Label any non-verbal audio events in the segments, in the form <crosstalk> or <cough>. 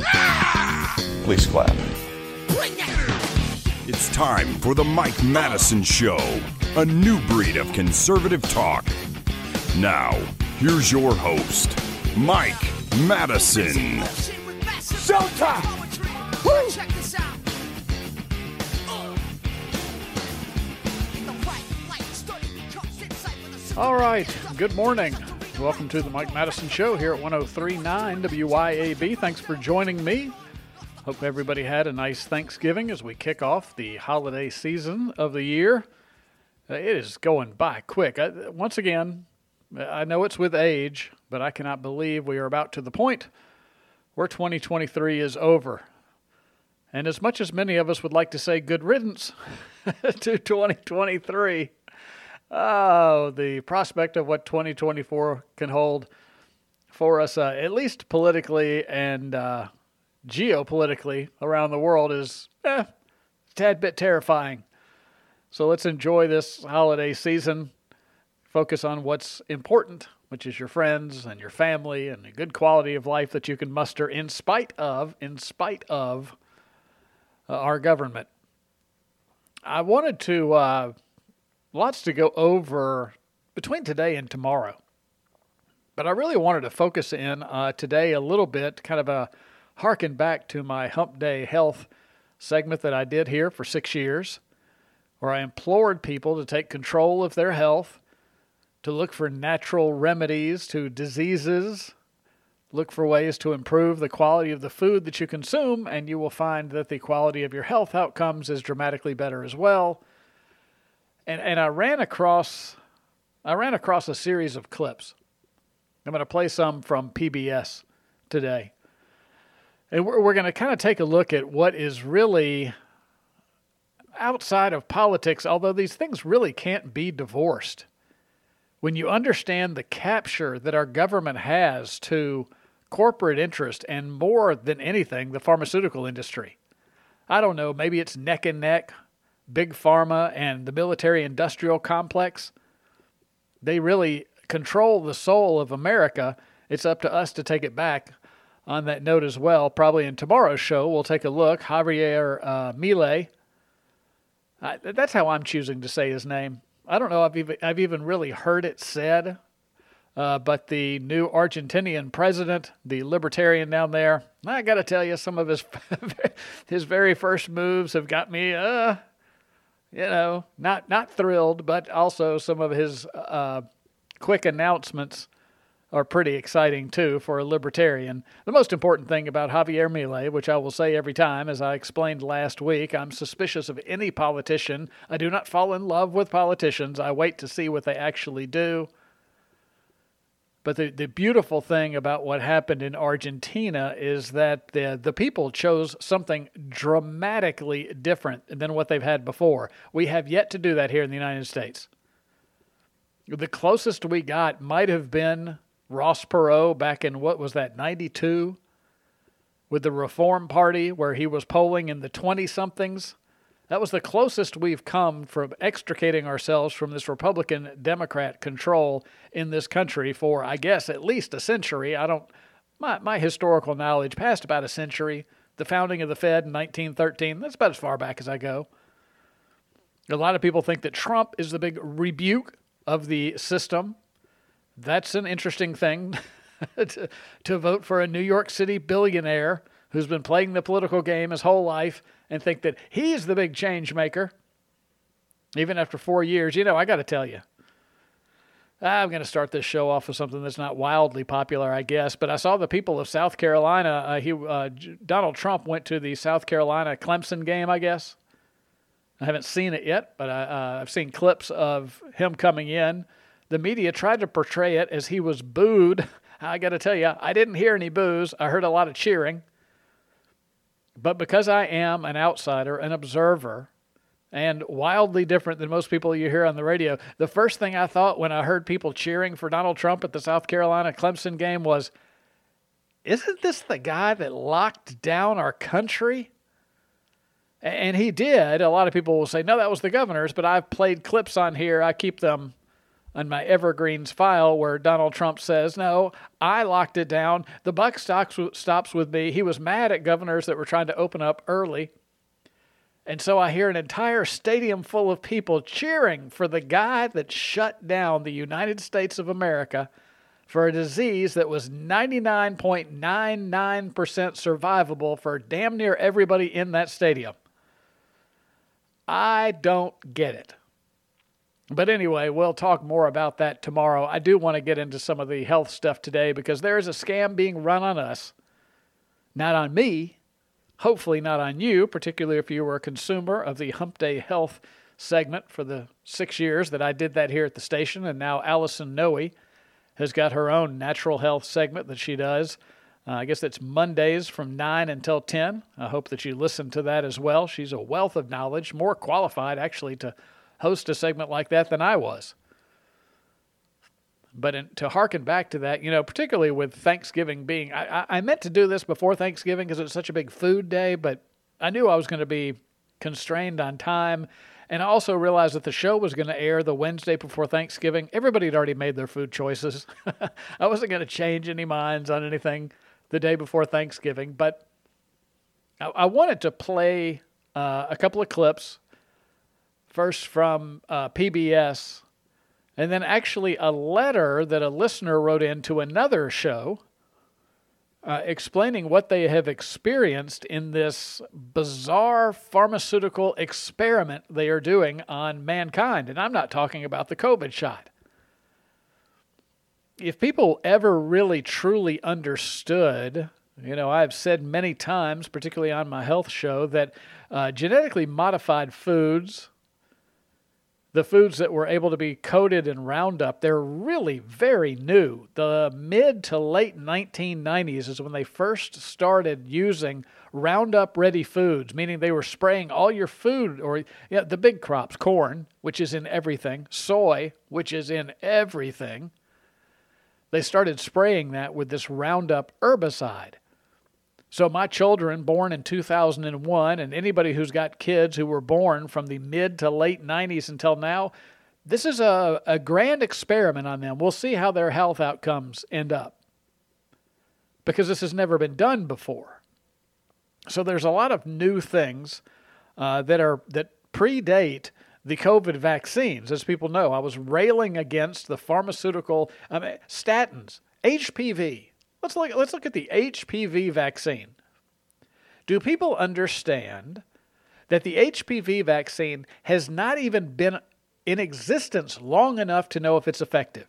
<laughs> Please clap. It's time for the Mike Madison Show, a new breed of conservative talk. Now, here's your host, Mike Madison. Showtime. All right. Good morning. Welcome to the Mike Madison Show here at 1039 WYAB. Thanks for joining me. Hope everybody had a nice Thanksgiving as we kick off the holiday season of the year. Uh, It is going by quick. I, once again, I know it's with age, but I cannot believe we are about to the point where 2023 is over. And as much as many of us would like to say good riddance <laughs> to 2023, Oh, the prospect of what 2024 can hold for us, uh, at least politically and uh, geopolitically around the world, is eh, a tad bit terrifying. So let's enjoy this holiday season. Focus on what's important, which is your friends and your family and a good quality of life that you can muster in spite of, in spite of uh, our government. I wanted to. Lots to go over between today and tomorrow. But I really wanted to focus in uh, today a little bit, kind of a harken back to my Hump Day Health segment that I did here for six years, where I implored people to take control of their health, to look for natural remedies to diseases, look for ways to improve the quality of the food that you consume, and you will find that the quality of your health outcomes is dramatically better as well and and I ran across I ran across a series of clips. I'm going to play some from PBS today. And we're, we're going to kind of take a look at what is really outside of politics, although these things really can't be divorced. When you understand the capture that our government has to corporate interest and more than anything, the pharmaceutical industry. I don't know, maybe it's neck and neck big pharma and the military industrial complex. They really control the soul of America. It's up to us to take it back on that note as well. Probably in tomorrow's show, we'll take a look. Javier uh, Milei. Uh, that's how I'm choosing to say his name. I don't know. I've even I've even really heard it said, uh, but the new Argentinian president, the libertarian down there, I got to tell you, some of his <laughs> his very first moves have got me uh, you know, not not thrilled, but also some of his uh, quick announcements are pretty exciting too for a libertarian. The most important thing about Javier Milei, which I will say every time, as I explained last week, I'm suspicious of any politician. I do not fall in love with politicians. I wait to see what they actually do. But the, the beautiful thing about what happened in Argentina is that the, the people chose something dramatically different than what they've had before. We have yet to do that here in the United States. The closest we got might have been Ross Perot back in what was that, 92? With the Reform Party, where he was polling in the 20 somethings. That was the closest we've come from extricating ourselves from this Republican Democrat control in this country for, I guess, at least a century. I don't, my, my historical knowledge past about a century. The founding of the Fed in 1913, that's about as far back as I go. A lot of people think that Trump is the big rebuke of the system. That's an interesting thing <laughs> to, to vote for a New York City billionaire who's been playing the political game his whole life and think that he's the big change maker. Even after four years, you know, I got to tell you, I'm going to start this show off with something that's not wildly popular, I guess. But I saw the people of South Carolina. Uh, he uh, Donald Trump went to the South Carolina Clemson game, I guess. I haven't seen it yet, but I, uh, I've seen clips of him coming in. The media tried to portray it as he was booed. <laughs> I got to tell you, I didn't hear any boos. I heard a lot of cheering. But because I am an outsider, an observer, and wildly different than most people you hear on the radio, the first thing I thought when I heard people cheering for Donald Trump at the South Carolina Clemson game was, isn't this the guy that locked down our country? And he did. A lot of people will say, no, that was the governor's, but I've played clips on here. I keep them on my evergreens file where Donald Trump says, "No, I locked it down. The buck stops stops with me." He was mad at governors that were trying to open up early. And so I hear an entire stadium full of people cheering for the guy that shut down the United States of America for a disease that was 99.99% survivable for damn near everybody in that stadium. I don't get it. But anyway, we'll talk more about that tomorrow. I do want to get into some of the health stuff today because there is a scam being run on us, not on me, hopefully not on you, particularly if you were a consumer of the Hump Day Health segment for the six years that I did that here at the station. And now Allison Noe has got her own natural health segment that she does. Uh, I guess that's Mondays from 9 until 10. I hope that you listen to that as well. She's a wealth of knowledge, more qualified actually to host a segment like that than I was. But in, to harken back to that, you know, particularly with Thanksgiving being, I, I meant to do this before Thanksgiving because it's such a big food day, but I knew I was going to be constrained on time. And I also realized that the show was going to air the Wednesday before Thanksgiving. Everybody had already made their food choices. <laughs> I wasn't going to change any minds on anything the day before Thanksgiving, but I, I wanted to play uh, a couple of clips first from uh, PBS, and then actually a letter that a listener wrote into another show uh, explaining what they have experienced in this bizarre pharmaceutical experiment they are doing on mankind. And I'm not talking about the COVID shot. If people ever really truly understood, you know, I've said many times, particularly on my health show, that uh, genetically modified foods the foods that were able to be coated in Roundup, they're really very new. The mid to late 1990s is when they first started using Roundup ready foods, meaning they were spraying all your food or yeah, the big crops, corn, which is in everything, soy, which is in everything. They started spraying that with this Roundup herbicide. So, my children born in 2001, and anybody who's got kids who were born from the mid to late 90s until now, this is a, a grand experiment on them. We'll see how their health outcomes end up because this has never been done before. So, there's a lot of new things uh, that, are, that predate the COVID vaccines. As people know, I was railing against the pharmaceutical I mean, statins, HPV Let's look, let's look at the HPV vaccine. Do people understand that the HPV vaccine has not even been in existence long enough to know if it's effective?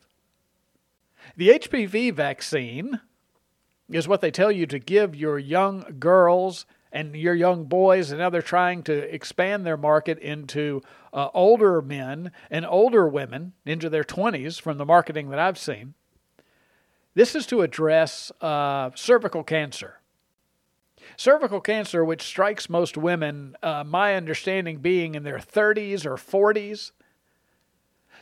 The HPV vaccine is what they tell you to give your young girls and your young boys, and now they're trying to expand their market into uh, older men and older women into their 20s from the marketing that I've seen. This is to address uh, cervical cancer. Cervical cancer, which strikes most women, uh, my understanding being in their 30s or 40s.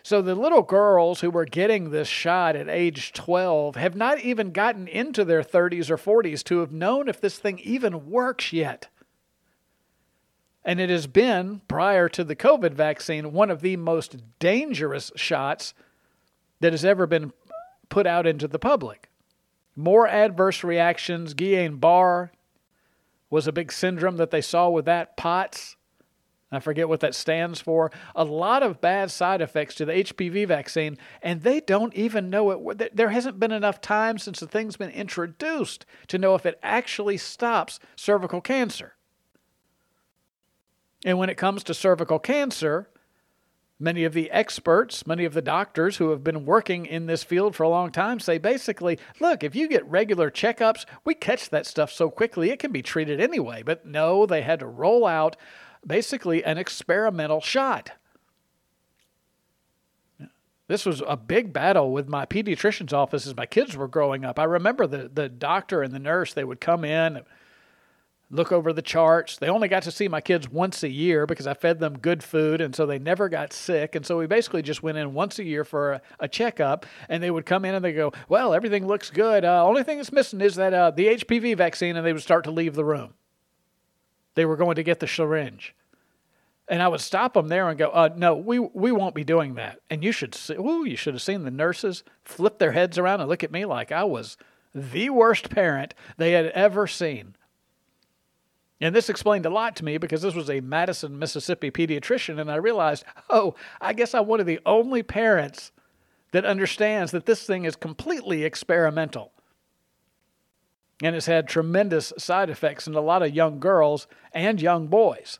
So the little girls who were getting this shot at age 12 have not even gotten into their 30s or 40s to have known if this thing even works yet. And it has been, prior to the COVID vaccine, one of the most dangerous shots that has ever been put out into the public. More adverse reactions. Guillain Barre was a big syndrome that they saw with that. POTS, I forget what that stands for. A lot of bad side effects to the HPV vaccine, and they don't even know it. There hasn't been enough time since the thing's been introduced to know if it actually stops cervical cancer. And when it comes to cervical cancer, Many of the experts, many of the doctors who have been working in this field for a long time say basically, look, if you get regular checkups, we catch that stuff so quickly it can be treated anyway. But no, they had to roll out basically an experimental shot. This was a big battle with my pediatrician's office as my kids were growing up. I remember the, the doctor and the nurse, they would come in look over the charts. They only got to see my kids once a year because I fed them good food, and so they never got sick. And so we basically just went in once a year for a, a checkup, and they would come in and they go, "Well, everything looks good. Uh, only thing that's missing is that uh, the HPV vaccine," and they would start to leave the room. They were going to get the syringe. And I would stop them there and go, uh, "No, we we won't be doing that." And you should see, ooh, you should have seen the nurses flip their heads around and look at me like I was the worst parent they had ever seen. And this explained a lot to me because this was a Madison, Mississippi pediatrician, and I realized, oh, I guess I'm one of the only parents that understands that this thing is completely experimental and has had tremendous side effects in a lot of young girls and young boys.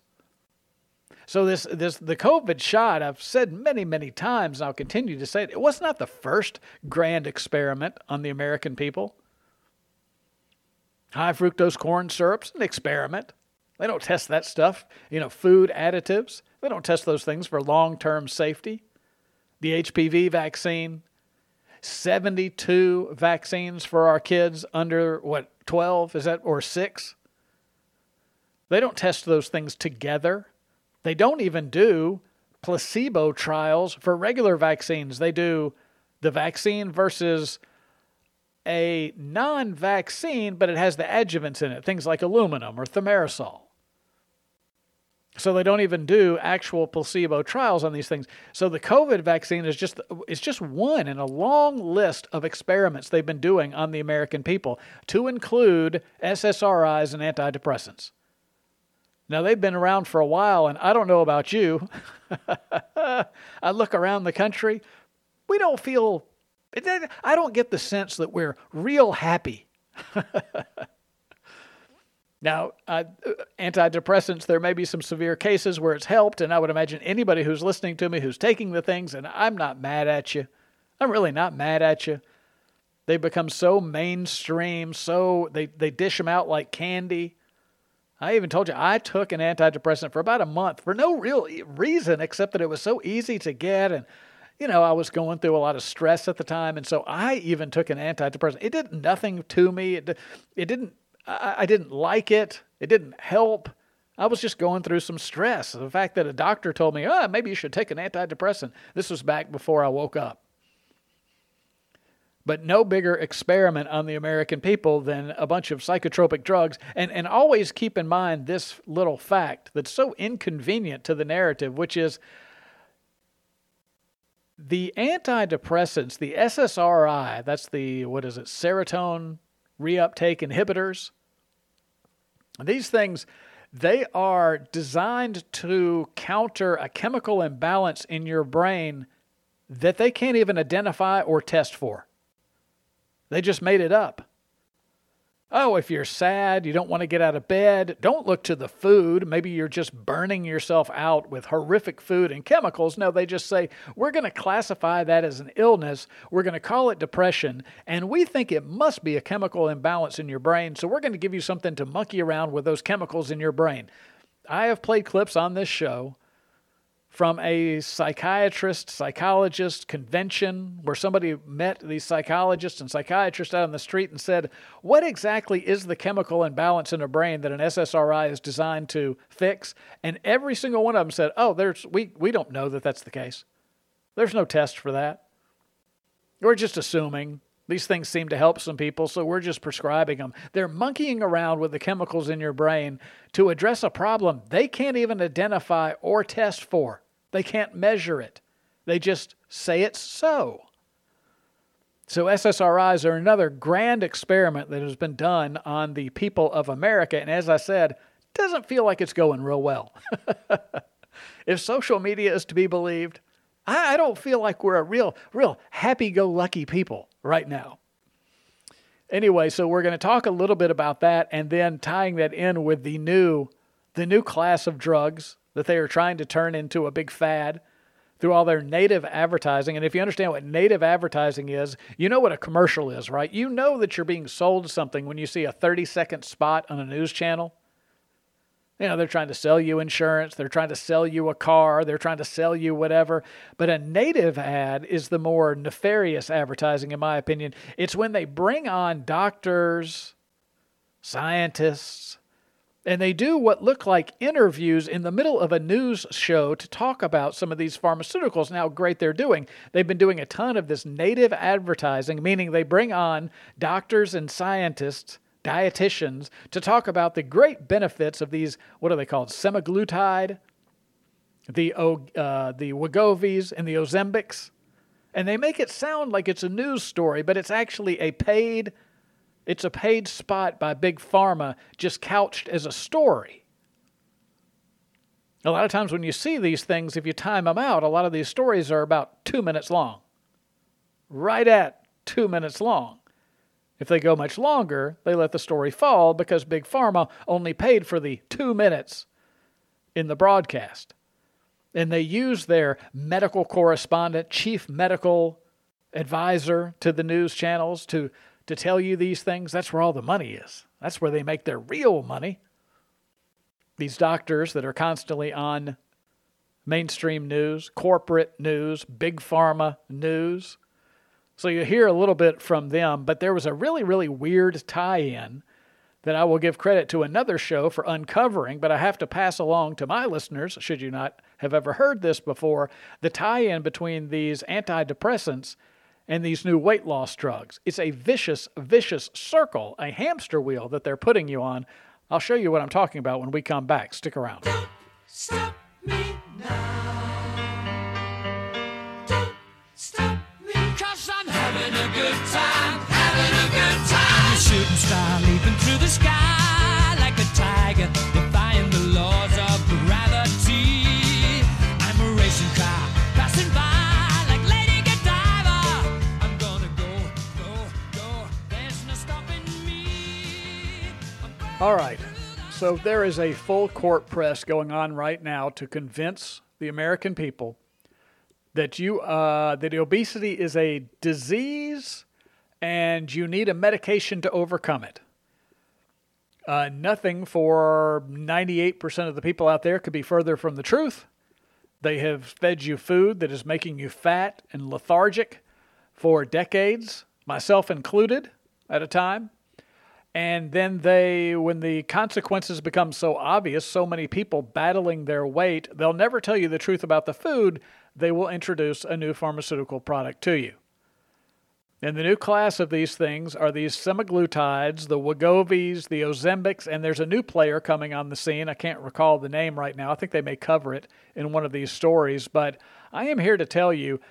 So this this the COVID shot, I've said many, many times, and I'll continue to say it, it was not the first grand experiment on the American people. High fructose corn syrup's an experiment. They don't test that stuff. You know, food additives, they don't test those things for long term safety. The HPV vaccine, 72 vaccines for our kids under what, 12? Is that, or six? They don't test those things together. They don't even do placebo trials for regular vaccines. They do the vaccine versus a non vaccine, but it has the adjuvants in it, things like aluminum or thimerosal. So they don't even do actual placebo trials on these things. So the COVID vaccine is just is just one in a long list of experiments they've been doing on the American people to include SSRIs and antidepressants. Now they've been around for a while and I don't know about you. <laughs> I look around the country, we don't feel I don't get the sense that we're real happy. <laughs> now, uh, antidepressants, there may be some severe cases where it's helped, and I would imagine anybody who's listening to me who's taking the things, and I'm not mad at you. I'm really not mad at you. They become so mainstream, so they, they dish them out like candy. I even told you I took an antidepressant for about a month for no real reason except that it was so easy to get and you know, I was going through a lot of stress at the time, and so I even took an antidepressant. It did nothing to me. It, it didn't. I, I didn't like it. It didn't help. I was just going through some stress. The fact that a doctor told me, "Oh, maybe you should take an antidepressant." This was back before I woke up. But no bigger experiment on the American people than a bunch of psychotropic drugs. And, and always keep in mind this little fact that's so inconvenient to the narrative, which is the antidepressants, the SSRI, that's the, what is it, serotonin reuptake inhibitors, these things, they are designed to counter a chemical imbalance in your brain that they can't even identify or test for. They just made it up. Oh, if you're sad, you don't want to get out of bed, don't look to the food. Maybe you're just burning yourself out with horrific food and chemicals. No, they just say, we're going to classify that as an illness. We're going to call it depression. And we think it must be a chemical imbalance in your brain. So we're going to give you something to monkey around with those chemicals in your brain. I have played clips on this show from a psychiatrist, psychologist convention where somebody met these psychologists and psychiatrists out on the street and said, What exactly is the chemical imbalance in a brain that an SSRI is designed to fix? And every single one of them said, Oh, there's, we, we don't know that that's the case. There's no test for that. We're just assuming. These things seem to help some people, so we're just prescribing them. They're monkeying around with the chemicals in your brain to address a problem they can't even identify or test for. They can't measure it. They just say it's so. So, SSRIs are another grand experiment that has been done on the people of America. And as I said, doesn't feel like it's going real well. <laughs> if social media is to be believed, I, don't feel like we're a real, real happy go lucky people right now. Anyway, so we're going to talk a little bit about that and then tying that in with the new the new class of drugs that they are trying to turn into a big fad through all their native advertising. And if you understand what native advertising is, you know what a commercial is, right? You know that you're being sold something when you see a 30 second spot on a news channel. You know, they're trying to sell you insurance, they're trying to sell you a car, they're trying to sell you whatever. But a native ad is the more nefarious advertising, in my opinion. It's when they bring on doctors, scientists, And they do what look like interviews in the middle of a news show to talk about some of these pharmaceuticals and how great they're doing. They've been doing a ton of this native advertising, meaning they bring on doctors and scientists, dietitians, to talk about the great benefits of these, what are they called, semaglutide, the, uh, the Wegovy's, and the Ozempics. And they make it sound like it's a news story, but it's actually a paid it's a paid spot by Big Pharma just couched as a story. A lot of times when you see these things, if you time them out, a lot of these stories are about two minutes long. Right at two minutes long. If they go much longer, they let the story fall because Big Pharma only paid for the two minutes in the broadcast. And they use their medical correspondent, chief medical advisor to the news channels to to tell you these things, that's where all the money is. That's where they make their real money. These doctors that are constantly on mainstream news, corporate news, big pharma news. So you hear a little bit from them, but there was a really, really weird tie in that I will give credit to another show for uncovering, but I have to pass along to my listeners, should you not have ever heard this before, the tie in between these antidepressants and these new weight loss drugs. It's a vicious, vicious circle, a hamster wheel that they're putting you on. I'll show you what I'm talking about when we come back. Stick around. Don't stop me now. Don't stop me. Cause I'm having a good time, having a good time. shooting star leaping through the sky All right. So there is a full court press going on right now to convince the American people that you uh, that obesity is a disease and you need a medication to overcome it. Uh, nothing for 98% of the people out there could be further from the truth. They have fed you food that is making you fat and lethargic for decades, myself included, at a time. And then they, when the consequences become so obvious, so many people battling their weight, they'll never tell you the truth about the food. They will introduce a new pharmaceutical product to you. And the new class of these things are these semaglutides, the Wegovy's, the Ozempics, and there's a new player coming on the scene. I can't recall the name right now. I think they may cover it in one of these stories, but I am here to tell you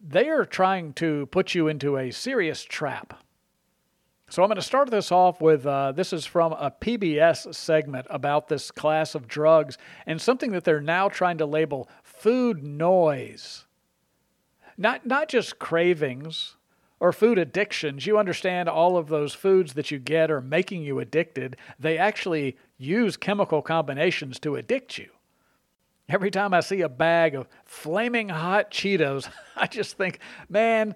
they are trying to put you into a serious trap. So I'm going to start this off with uh, this is from a PBS segment about this class of drugs and something that they're now trying to label food noise. Not, not just cravings or food addictions. You understand all of those foods that you get are making you addicted. They actually use chemical combinations to addict you. Every time I see a bag of flaming hot Cheetos, <laughs> I just think, man,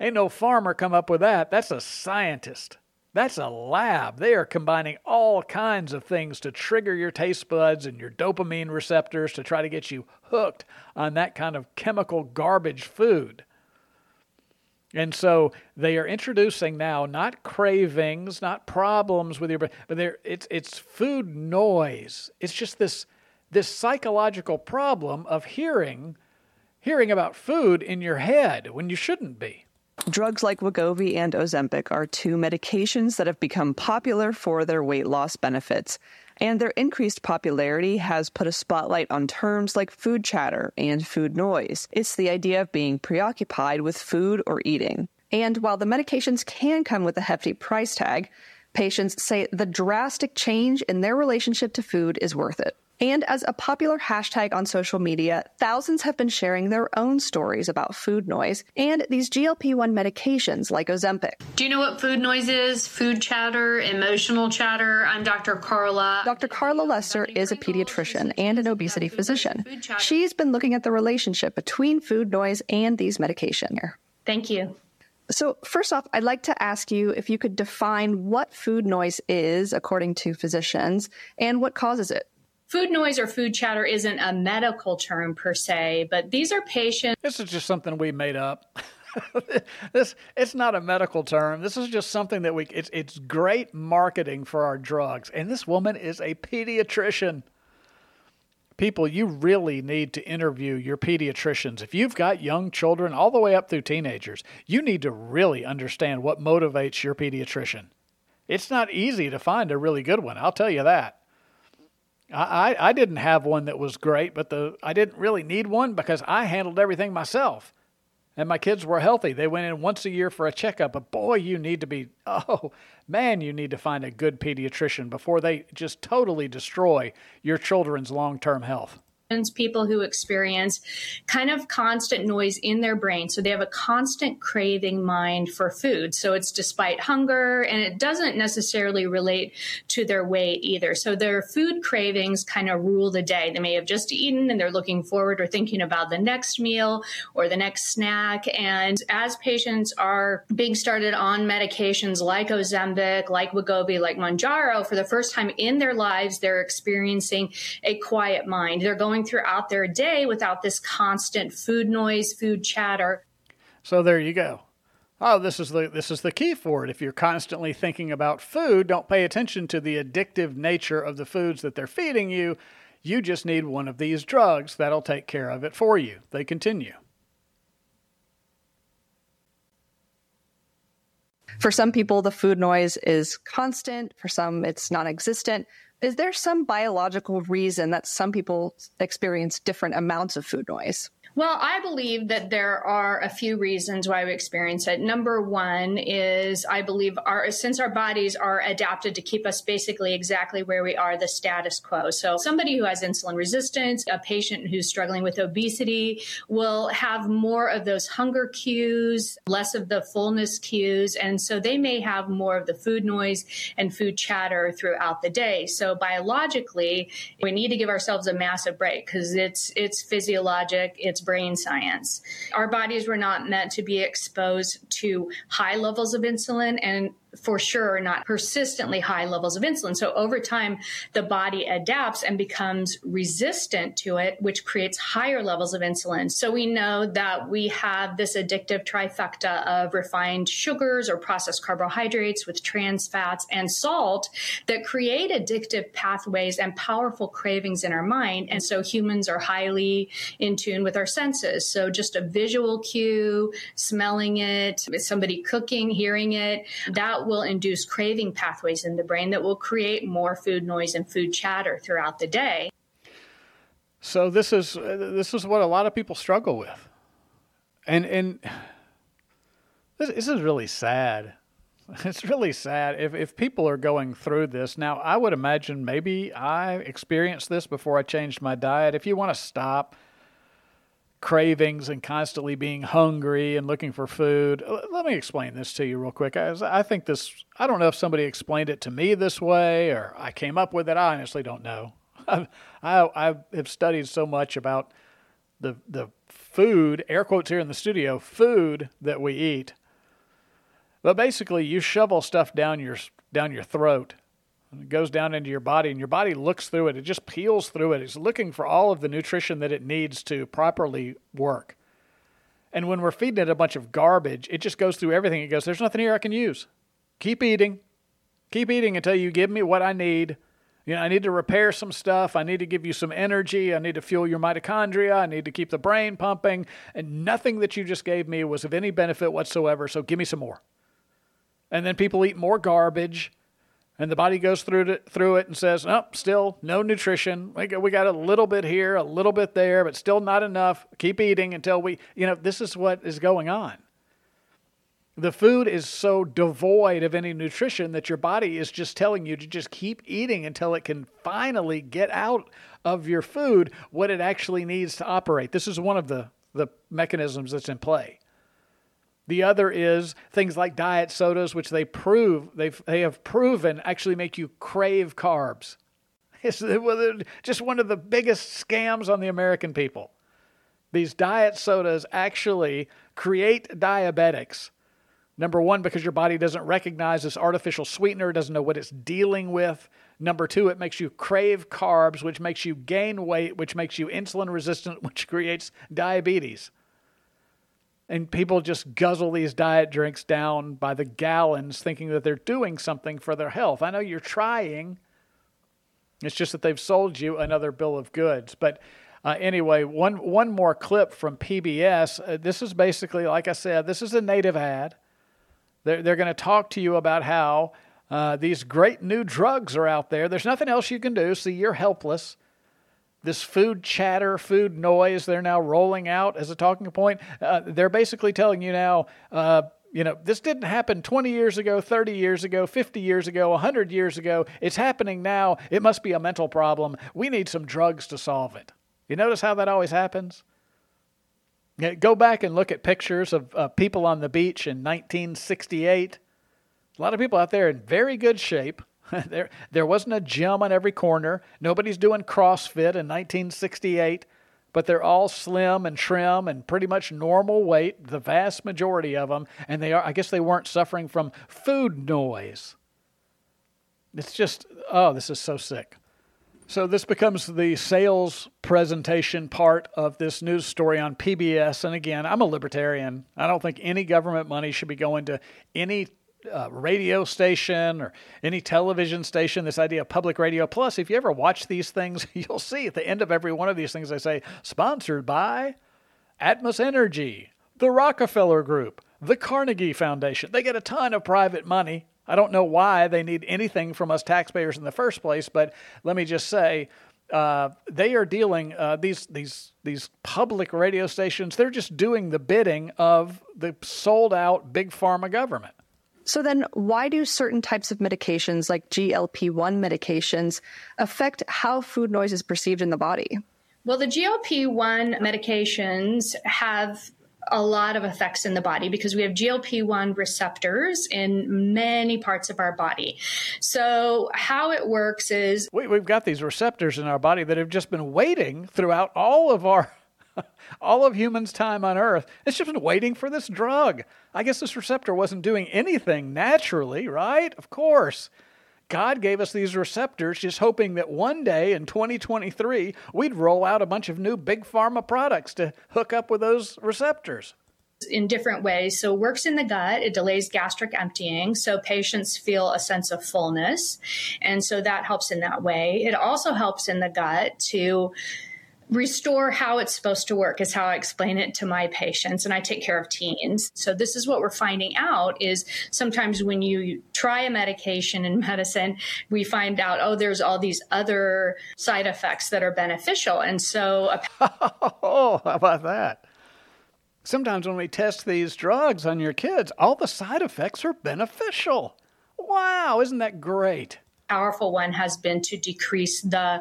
Ain't no farmer come up with that. That's a scientist. That's a lab. They are combining all kinds of things to trigger your taste buds and your dopamine receptors to try to get you hooked on that kind of chemical garbage food. And so they are introducing now not cravings, not problems with your but they're it's it's food noise. It's just this this psychological problem of hearing hearing about food in your head when you shouldn't be. Drugs like Wegovy and Ozempic are two medications that have become popular for their weight loss benefits, and their increased popularity has put a spotlight on terms like food chatter and food noise. It's the idea of being preoccupied with food or eating. And while the medications can come with a hefty price tag, patients say the drastic change in their relationship to food is worth it. And as a popular hashtag on social media, thousands have been sharing their own stories about food noise and these GLP 1 medications like Ozempic. Do you know what food noise is? Food chatter, emotional chatter? I'm Dr. Karla. Dr. Karla Lester is a pediatrician and an obesity physician. She's been looking at the relationship between food noise and these medications. Thank you. So, first off, I'd like to ask you if you could define what food noise is according to physicians and what causes it. Food noise or food chatter isn't a medical term per se, but these are patients. This is just something we made up. <laughs> this it's not a medical term. This is just something that we it's it's great marketing for our drugs. And this woman is a pediatrician. People, you really need to interview your pediatricians. If you've got young children all the way up through teenagers, you need to really understand what motivates your pediatrician. It's not easy to find a really good one, I'll tell you that. I, I, didn't have one that was great, but the I didn't really need one because I handled everything myself. And my kids were healthy. They went in once a year for a checkup. But boy, you need to be, <laughs> oh, man, you need to find a good pediatrician before they just totally destroy your children's long term health people who experience kind of constant noise in their brain. So they have a constant craving mind for food. So it's despite hunger and it doesn't necessarily relate to their weight either. So their food cravings kind of rule the day. They may have just eaten and they're looking forward or thinking about the next meal or the next snack. And as patients are being started on medications like Ozempic, like Wegovy, like Mounjaro, for the first time in their lives, they're experiencing a quiet mind. They're going throughout their day without this constant food noise, food chatter. So there you go. Oh, this is the this is the key for it. If you're constantly thinking about food, don't pay attention to the addictive nature of the foods that they're feeding you. You just need one of these drugs that'll take care of it for you. They continue. For some people, the food noise is constant. For some, it's non existent. Is there some biological reason that some people experience different amounts of food noise? Well, I believe that there are a few reasons why we experience it. Number one is I believe our since our bodies are adapted to keep us basically exactly where we are, the status quo. So somebody who has insulin resistance, a patient who's struggling with obesity will have more of those hunger cues, less of the fullness cues, and so they may have more of the food noise and food chatter throughout the day. So biologically, we need to give ourselves a massive break because it's it's physiologic, it's brain science. Our bodies were not meant to be exposed to high levels of insulin and for sure not persistently high levels of insulin. So over time, the body adapts and becomes resistant to it, which creates higher levels of insulin. So we know that we have this addictive trifecta of refined sugars or processed carbohydrates with trans fats and salt that create addictive pathways and powerful cravings in our mind. And so humans are highly in tune with our senses. So just a visual cue, smelling it, somebody cooking, hearing it, that will induce craving pathways in the brain that will create more food noise and food chatter throughout the day. So this is this is what a lot of people struggle with, and and this, this is really sad. <laughs> It's really sad if if people are going through this. Now, I would imagine maybe I experienced this before I changed my diet. If you want to stop cravings and constantly being hungry and looking for food. Let me explain this to you real quick. I, I, think this, I don't know if somebody explained it to me this way or I came up with it. I honestly don't know. <laughs> I, I, I have studied so much about the, the food, air quotes here in the studio, food that we eat. But basically, you shovel stuff down your, down your throat it goes down into your body, and your body looks through it. It just peels through it. It's looking for all of the nutrition that it needs to properly work. And when we're feeding it a bunch of garbage, it just goes through everything. It goes, There's nothing here I can use. Keep eating. Keep eating until you give me what I need. You know, I need to repair some stuff. I need to give you some energy. I need to fuel your mitochondria. I need to keep the brain pumping. And nothing that you just gave me was of any benefit whatsoever. So give me some more. And then people eat more garbage and the body goes through it, through it and says, "Nope, oh, still no nutrition. We got, we got a little bit here, a little bit there, but still not enough. Keep eating until we, you know, this is what is going on. The food is so devoid of any nutrition that your body is just telling you to just keep eating until it can finally get out of your food what it actually needs to operate. This is one of the the mechanisms that's in play. The other is things like diet sodas, which they prove they have proven actually make you crave carbs. <laughs> It's uh, just one of the biggest scams on the American people. These diet sodas actually create diabetics. Number one, because your body doesn't recognize this artificial sweetener, doesn't know what it's dealing with. Number two, it makes you crave carbs, which makes you gain weight, which makes you insulin resistant, <laughs> which creates diabetes. And people just guzzle these diet drinks down by the gallons, thinking that they're doing something for their health. I know you're trying. It's just that they've sold you another bill of goods. But uh, anyway, one one more clip from PBS. Uh, this is basically, like I said, this is a native ad. They're they're going to talk to you about how uh, these great new drugs are out there. There's nothing else you can do, so you're helpless. This food chatter, food noise, they're now rolling out as a talking point. Uh, they're basically telling you now, uh, you know, this didn't happen 20 years ago, 30 years ago, 50 years ago, 100 years ago. It's happening now. It must be a mental problem. We need some drugs to solve it. You notice how that always happens? Go back and look at pictures of uh, people on the beach in 1968. A lot of people out there in very good shape. <laughs> there, there wasn't a gym on every corner. Nobody's doing CrossFit in 1968, but they're all slim and trim and pretty much normal weight, the vast majority of them. And they are, I guess they weren't suffering from food noise. It's just, oh, this is so sick. So, this becomes the sales presentation part of this news story on PBS. And again, I'm a libertarian. I don't think any government money should be going to any uh, radio station or any television station, this idea of public radio. Plus, if you ever watch these things, <laughs> you'll see at the end of every one of these things, they say, sponsored by Atmos Energy, the Rockefeller Group, the Carnegie Foundation. They get a ton of private money I don't know why they need anything from us taxpayers in the first place, but let me just say, uh, they are dealing uh, these these these public radio stations. They're just doing the bidding of the sold out big pharma government. So then, why do certain types of medications, like GLP one medications, affect how food noise is perceived in the body? Well, the GLP 1 medications have a lot of effects in the body because we have GLP 1 receptors in many parts of our body. So, how it works is we, we've got these receptors in our body that have just been waiting throughout all of our. <laughs> all of humans' time on Earth, it's just been waiting for this drug. I guess this receptor wasn't doing anything naturally, right? Of course. God gave us these receptors just hoping that one day in 2023 we'd roll out a bunch of new big pharma products to hook up with those receptors in different ways. So, works in the gut, it delays gastric emptying. So, patients feel a sense of fullness. And so that helps in that way. It also helps in the gut to restore how it's supposed to work is how I explain it to my patients and I take care of teens. So this is what we're finding out is sometimes when you try a medication in <laughs> medicine, we find out oh there's all these other side effects that are beneficial. And so <laughs> Oh, how about that? Sometimes when we test these drugs on your kids, all the side effects are beneficial. Wow, isn't that great? powerful one has been to decrease the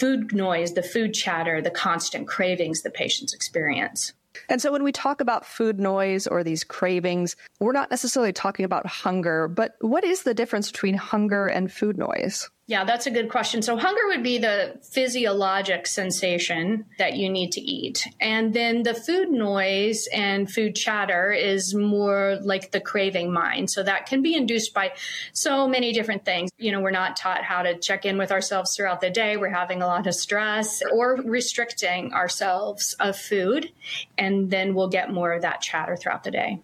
food noise, the food chatter, the constant cravings the patients experience. And so when we talk about food noise or these cravings, we're not necessarily talking about hunger, but what is the difference between hunger and food noise? Yeah, that's a good question. So, hunger would be the physiologic sensation that you need to eat. And then the food noise and food chatter is more like the craving mind. So, that can be induced by so many different things. You know, we're not taught how to check in with ourselves throughout the day. We're having a lot of stress or restricting ourselves of food. And then we'll get more of that chatter throughout the day.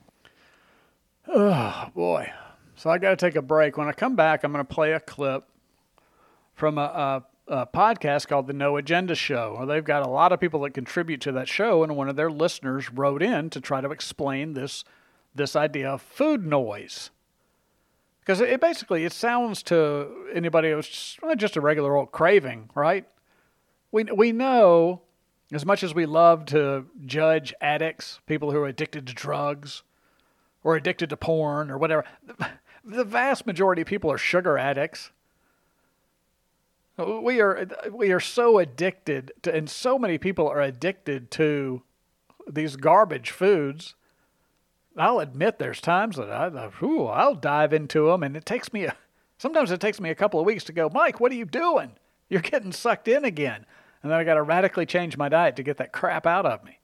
Oh, boy. So, I got to take a break. When I come back, I'm going to play a clip from a, a, a, podcast called The No Agenda Show, where they've got a lot of people that contribute to that show, and one of their listeners wrote in to try to explain this this idea of food noise. Because it basically it sounds to anybody who's just, just a regular old craving, right? We we know as much as we love to judge addicts, people who are addicted to drugs or addicted to porn or whatever, <laughs> the vast majority of people are sugar addicts. We are we are so addicted to, and so many people are addicted to these garbage foods. I'll admit there's times that I, I'll dive into them, and it takes me a, sometimes it takes me a couple of weeks to go, Mike, what are you doing? You're getting sucked in again, and then I got to radically change my diet to get that crap out of me.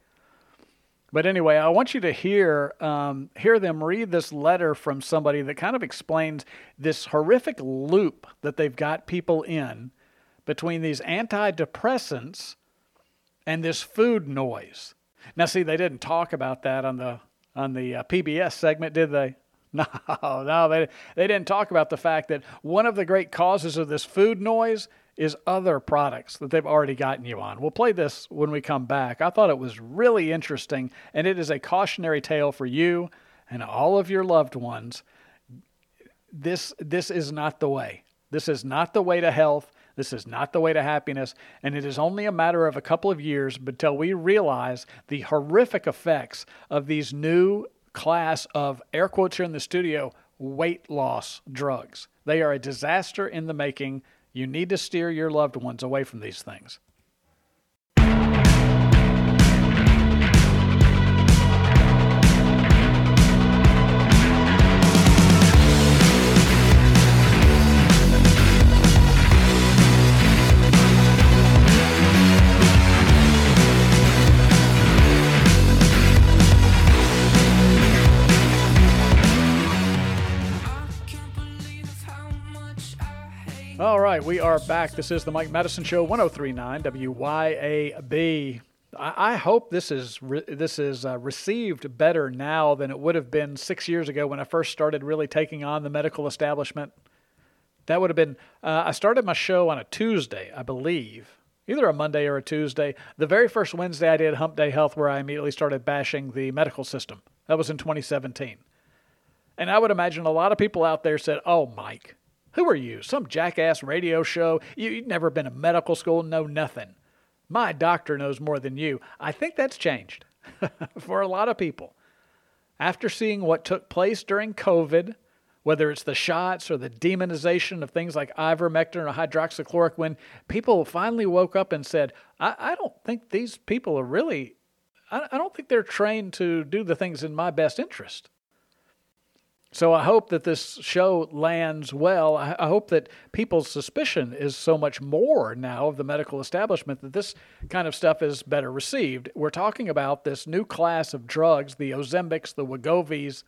But anyway, I want you to hear um, hear them read this letter from somebody that kind of explains this horrific loop that they've got people in between these antidepressants and this food noise. Now, see, they didn't talk about that on the on the uh, PBS segment, did they? <laughs> No, no, they they didn't talk about the fact that one of the great causes of this food noise is other products that they've already gotten you on. We'll play this when we come back. I thought it was really interesting, and it is a cautionary tale for you and all of your loved ones. This this is not the way. This is not the way to health. This is not the way to happiness, and it is only a matter of a couple of years until we realize the horrific effects of these new class of air quotes here in the studio weight loss drugs. They are a disaster in the making. You need to steer your loved ones away from these things. Right, we are back. This is the Mike Madison Show, 1039 WYAB. I, I hope this is re- this is uh, received better now than it would have been six years ago when I first started really taking on the medical establishment. That would have been. Uh, I started my show on a Tuesday, I believe, either a Monday or a Tuesday. The very first Wednesday I did Hump Day Health, where I immediately started bashing the medical system. That was in 2017. And I would imagine a lot of people out there said, "Oh, Mike." Who are you? Some jackass radio show? You, have never been to medical school, know nothing. My doctor knows more than you. I think that's changed <laughs> for a lot of people. After seeing what took place during COVID, whether it's the shots or the demonization of things like ivermectin or hydroxychloroquine, people finally woke up and said, I, I don't think these people are really, I, I don't think they're trained to do the things in my best interest. So I hope that this show lands well. I hope that people's suspicion is so much more now of the medical establishment that this kind of stuff is better received. We're talking about this new class of drugs, the Ozempics, the Wegovy's,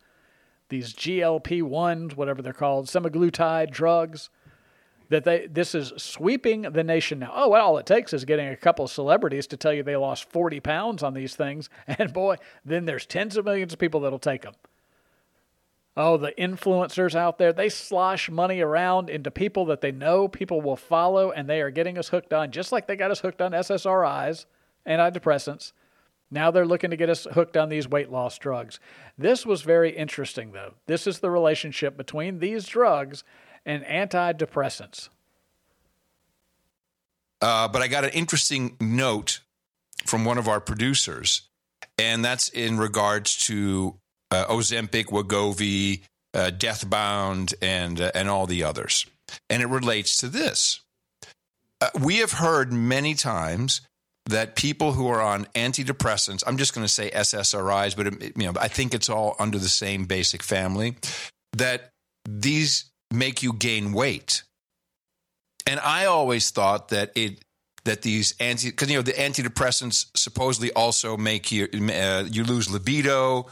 these GLP-1s, whatever they're called, semaglutide drugs. That they this is sweeping the nation now. Oh, well, all it takes is getting a couple of celebrities to tell you they lost 40 pounds on these things, <laughs> and boy, then there's tens of millions of people that'll take them. Oh, the influencers out there, they slosh money around into people that they know people will follow, and they are getting us hooked on, just like they got us hooked on SSRIs, antidepressants. Now they're looking to get us hooked on these weight loss drugs. This was very interesting, though. This is the relationship between these drugs and antidepressants. Uh, but I got an interesting note from one of our producers, and that's in regards to uh, Ozempic, Wegovy, uh, Deathbound, and uh, and all the others. And it relates to this. Uh, we have heard many times that people who are on antidepressants, I'm just going to say SSRIs, but it, you know, I think it's all under the same basic family, that these make you gain weight. And I always thought that it that these anti because you know the antidepressants supposedly also make you uh, you lose libido,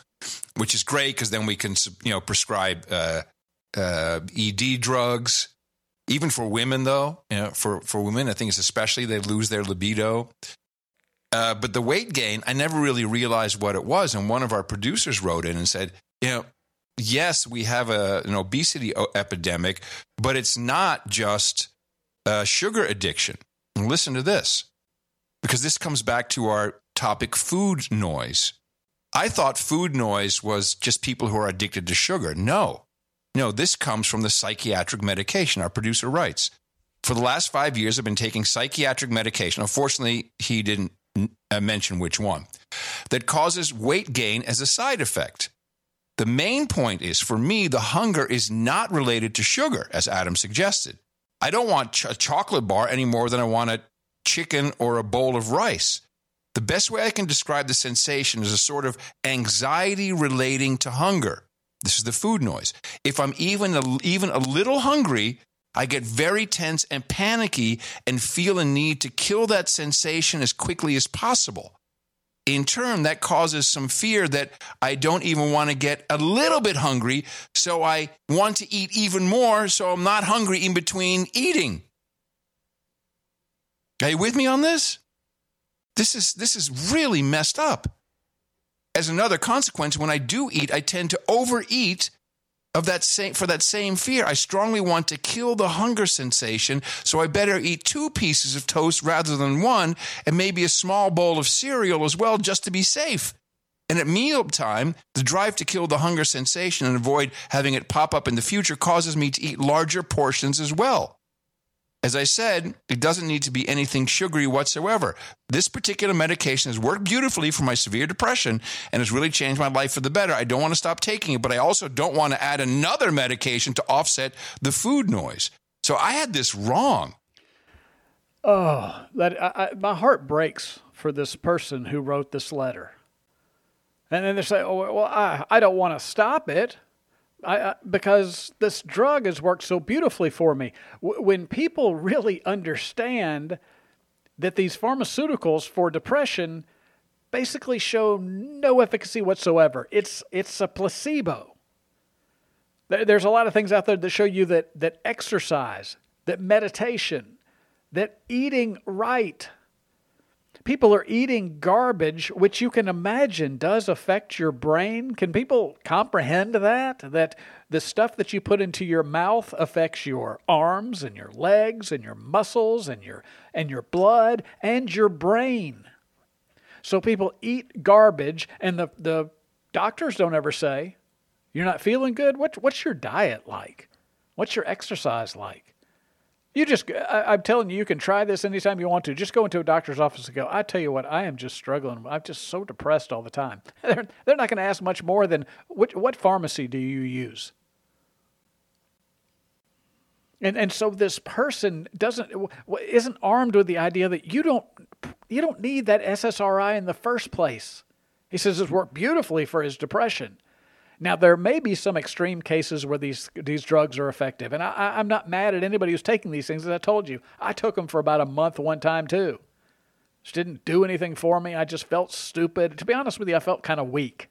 which is great because then we can you know prescribe uh, uh, ED drugs. Even for women, though, you know, for for women, I think it's especially they lose their libido. Uh, but the weight gain, I never really realized what it was. And one of our producers wrote in and said, you know, yes, we have a, an obesity epidemic, but it's not just uh, sugar addiction. Listen to this, because this comes back to our topic food noise. I thought food noise was just people who are addicted to sugar. No, no, this comes from the psychiatric medication. Our producer writes For the last five years, I've been taking psychiatric medication. Unfortunately, he didn't uh, mention which one that causes weight gain as a side effect. The main point is for me, the hunger is not related to sugar, as Adam suggested. I don't want a chocolate bar any more than I want a chicken or a bowl of rice. The best way I can describe the sensation is a sort of anxiety relating to hunger. This is the food noise. If I'm even a, even a little hungry, I get very tense and panicky and feel a need to kill that sensation as quickly as possible. In turn, that causes some fear that I don't even want to get a little bit hungry, so I want to eat even more, so I'm not hungry in between eating. Are you with me on this? This is this is really messed up. as another consequence, when I do eat, I tend to overeat of that same for that same fear. I strongly want to kill the hunger sensation, so I better eat two pieces of toast rather than one, and maybe a small bowl of cereal as well, just to be safe. And at mealtime, the drive to kill the hunger sensation and avoid having it pop up in the future causes me to eat larger portions as well. As I said, it doesn't need to be anything sugary whatsoever. This particular medication has worked beautifully for my severe depression and has really changed my life for the better. I don't want to stop taking it, but I also don't want to add another medication to offset the food noise. So I had this wrong. Oh, that I, I, my heart breaks for this person who wrote this letter. And then they say, "Oh, well, I, I don't want to stop it." I, uh, because this drug has worked so beautifully for me. W- when people really understand that these pharmaceuticals for depression basically show no efficacy whatsoever, it's it's a placebo. There's a lot of things out there that show you that that exercise, that meditation, that eating right people are eating garbage, which you can imagine does affect your brain. Can people comprehend that? That the stuff that you put into your mouth affects your arms and your legs and your muscles and your and your blood and your brain. So people eat garbage and the, the doctors don't ever say, You're not feeling good? What, what's your diet like? What's your exercise like? You just, I, am telling you, you can try this anytime you want to. Just go into a doctor's office and go, I tell you what, I am just struggling. I'm just so depressed all the time. <laughs> they're, they're not going to ask much more than, what, what pharmacy do you use? And, and so this person doesn't isn't armed with the idea that you don't you don't need that SSRI in the first place. He says it's worked beautifully for his depression. Now, there may be some extreme cases where these these drugs are effective, and I, am not mad at anybody who's taking these things. As I told you, I took them for about a month one time too. Just didn't do anything for me. I just felt stupid. To be honest with you, I felt kind of weak.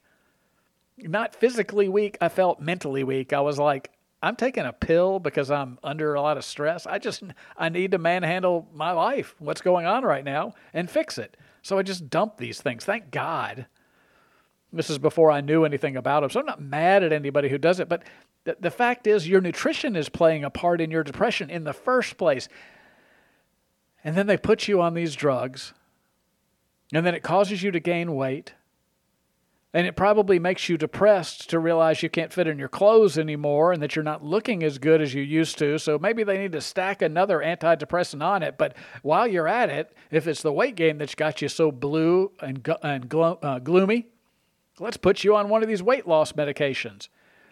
Not physically weak. I felt mentally weak. I was like, I'm taking a pill because I'm under a lot of stress. I just I need to manhandle my life, what's going on right now, and fix it. So I just dumped these things. Thank God this is before I knew anything about them. So I'm not mad at anybody who does it. But the, the fact is, your nutrition is playing a part in your depression in the first place. And then they put you on these drugs. And then it causes you to gain weight. And it probably makes you depressed to realize you can't fit in your clothes anymore and that you're not looking as good as you used to. So maybe they need to stack another antidepressant on it. But while you're at it, if it's the weight gain that's got you so blue and, and glo- uh, gloomy, Let's put you on one of these weight loss medications,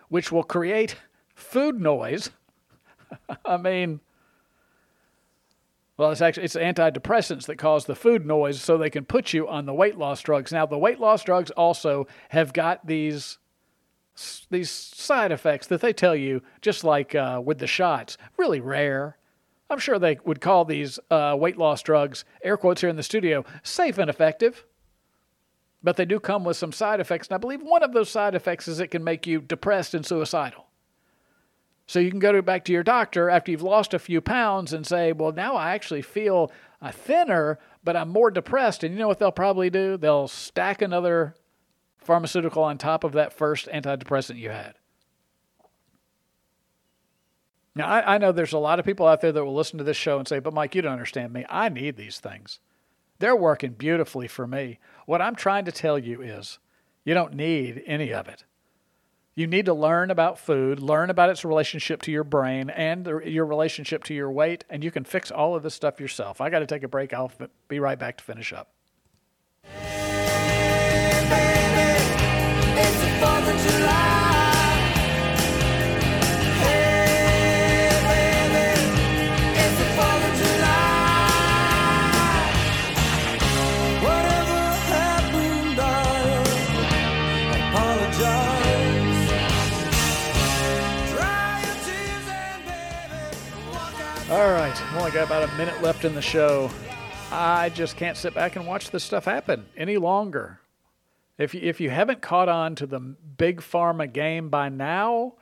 which will create food noise. <laughs> I mean, well, it's actually it's antidepressants that cause the food noise, so they can put you on the weight loss drugs. Now, the weight loss drugs also have got these these side effects that they tell you, just like uh, with the shots, really rare. I'm sure they would call these uh, weight loss drugs, air quotes here in the studio, safe and effective but they do come with some side effects. And I believe one of those side effects is it can make you depressed and suicidal. So you can go to, back to your doctor after you've lost a few pounds and say, well, now I actually feel uh, thinner, but I'm more depressed. And you know what they'll probably do? They'll stack another pharmaceutical on top of that first antidepressant you had. Now, I, I know there's a lot of people out there that will listen to this show and say, but Mike, you don't understand me. I need these things. They're working beautifully for me. What I'm trying to tell you is you don't need any of it. You need to learn about food, learn about its relationship to your brain and your relationship to your weight, and you can fix all of this stuff yourself. I got to take a break. I'll be right back to finish up. All right, I've only got about a minute left in the show. I just can't sit back and watch this stuff happen any longer. If you, if you haven't caught on to the big pharma game by now,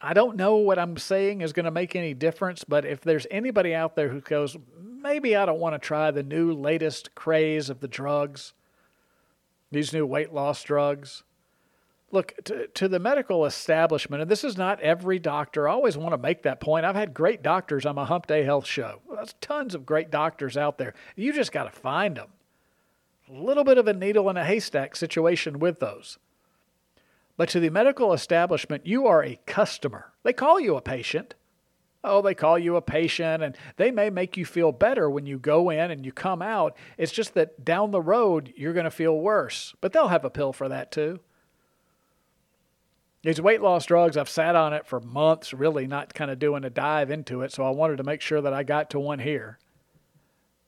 I don't know what I'm saying is going to make any difference, but if there's anybody out there who goes, maybe I don't want to try the new latest craze of the drugs, these new weight loss drugs. Look, to, to the medical establishment, and this is not every doctor. I always want to make that point. I've had great doctors on my Hump Day Health show. There's tons of great doctors out there. You just got to find them. A little bit of a needle in a haystack situation with those. But to the medical establishment, you are a customer. They call you a patient. Oh, they call you a patient, and they may make you feel better when you go in and you come out. It's just that down the road, you're going to feel worse. But they'll have a pill for that too. These weight loss drugs, I've sat on it for months, really not kind of doing a dive into it. So I wanted to make sure that I got to one here.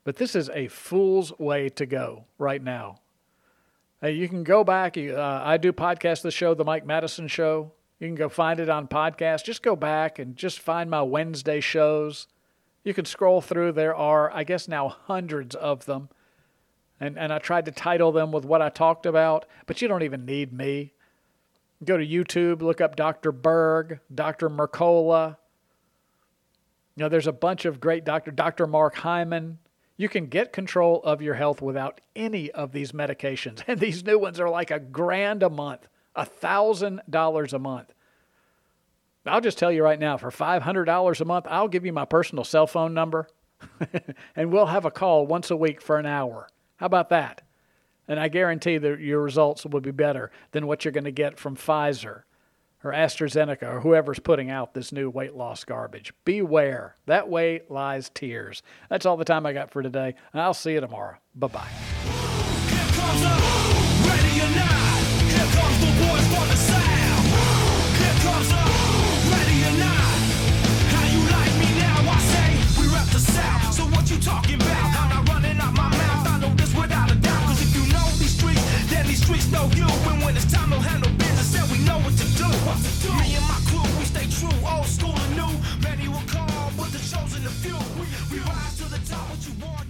But this is a fool's way to go right now. Hey, you can go back. Uh, I do podcast the show, The Mike Madison Show. You can go find it on podcast. Just go back and just find my Wednesday shows. You can scroll through. There are, I guess, now hundreds of them. And, and I tried to title them with what I talked about, but you don't even need me. Go to YouTube, look up Dr. Berg, Dr. Mercola. You know, there's a bunch of great Dr. Dr. Mark Hyman. You can get control of your health without any of these medications. <laughs> And these new ones are like a grand a month, a $1,000 a month. I'll just tell you right now for $500 a month, I'll give you my personal cell phone number <laughs> and we'll have a call once a week for an hour. How about that? And I guarantee that your results will be better than what you're going to get from Pfizer or AstraZeneca or whoever's putting out this new weight loss garbage. Beware. That way lies tears. That's all the time I got for today. I'll see you tomorrow. Bye bye. talking about? streets know you, and when it's time, no handle business, and we know what to do. Me and my crew, we stay true, old school and new. Many will call, but the chosen the few. We, we rise to the top, what you want,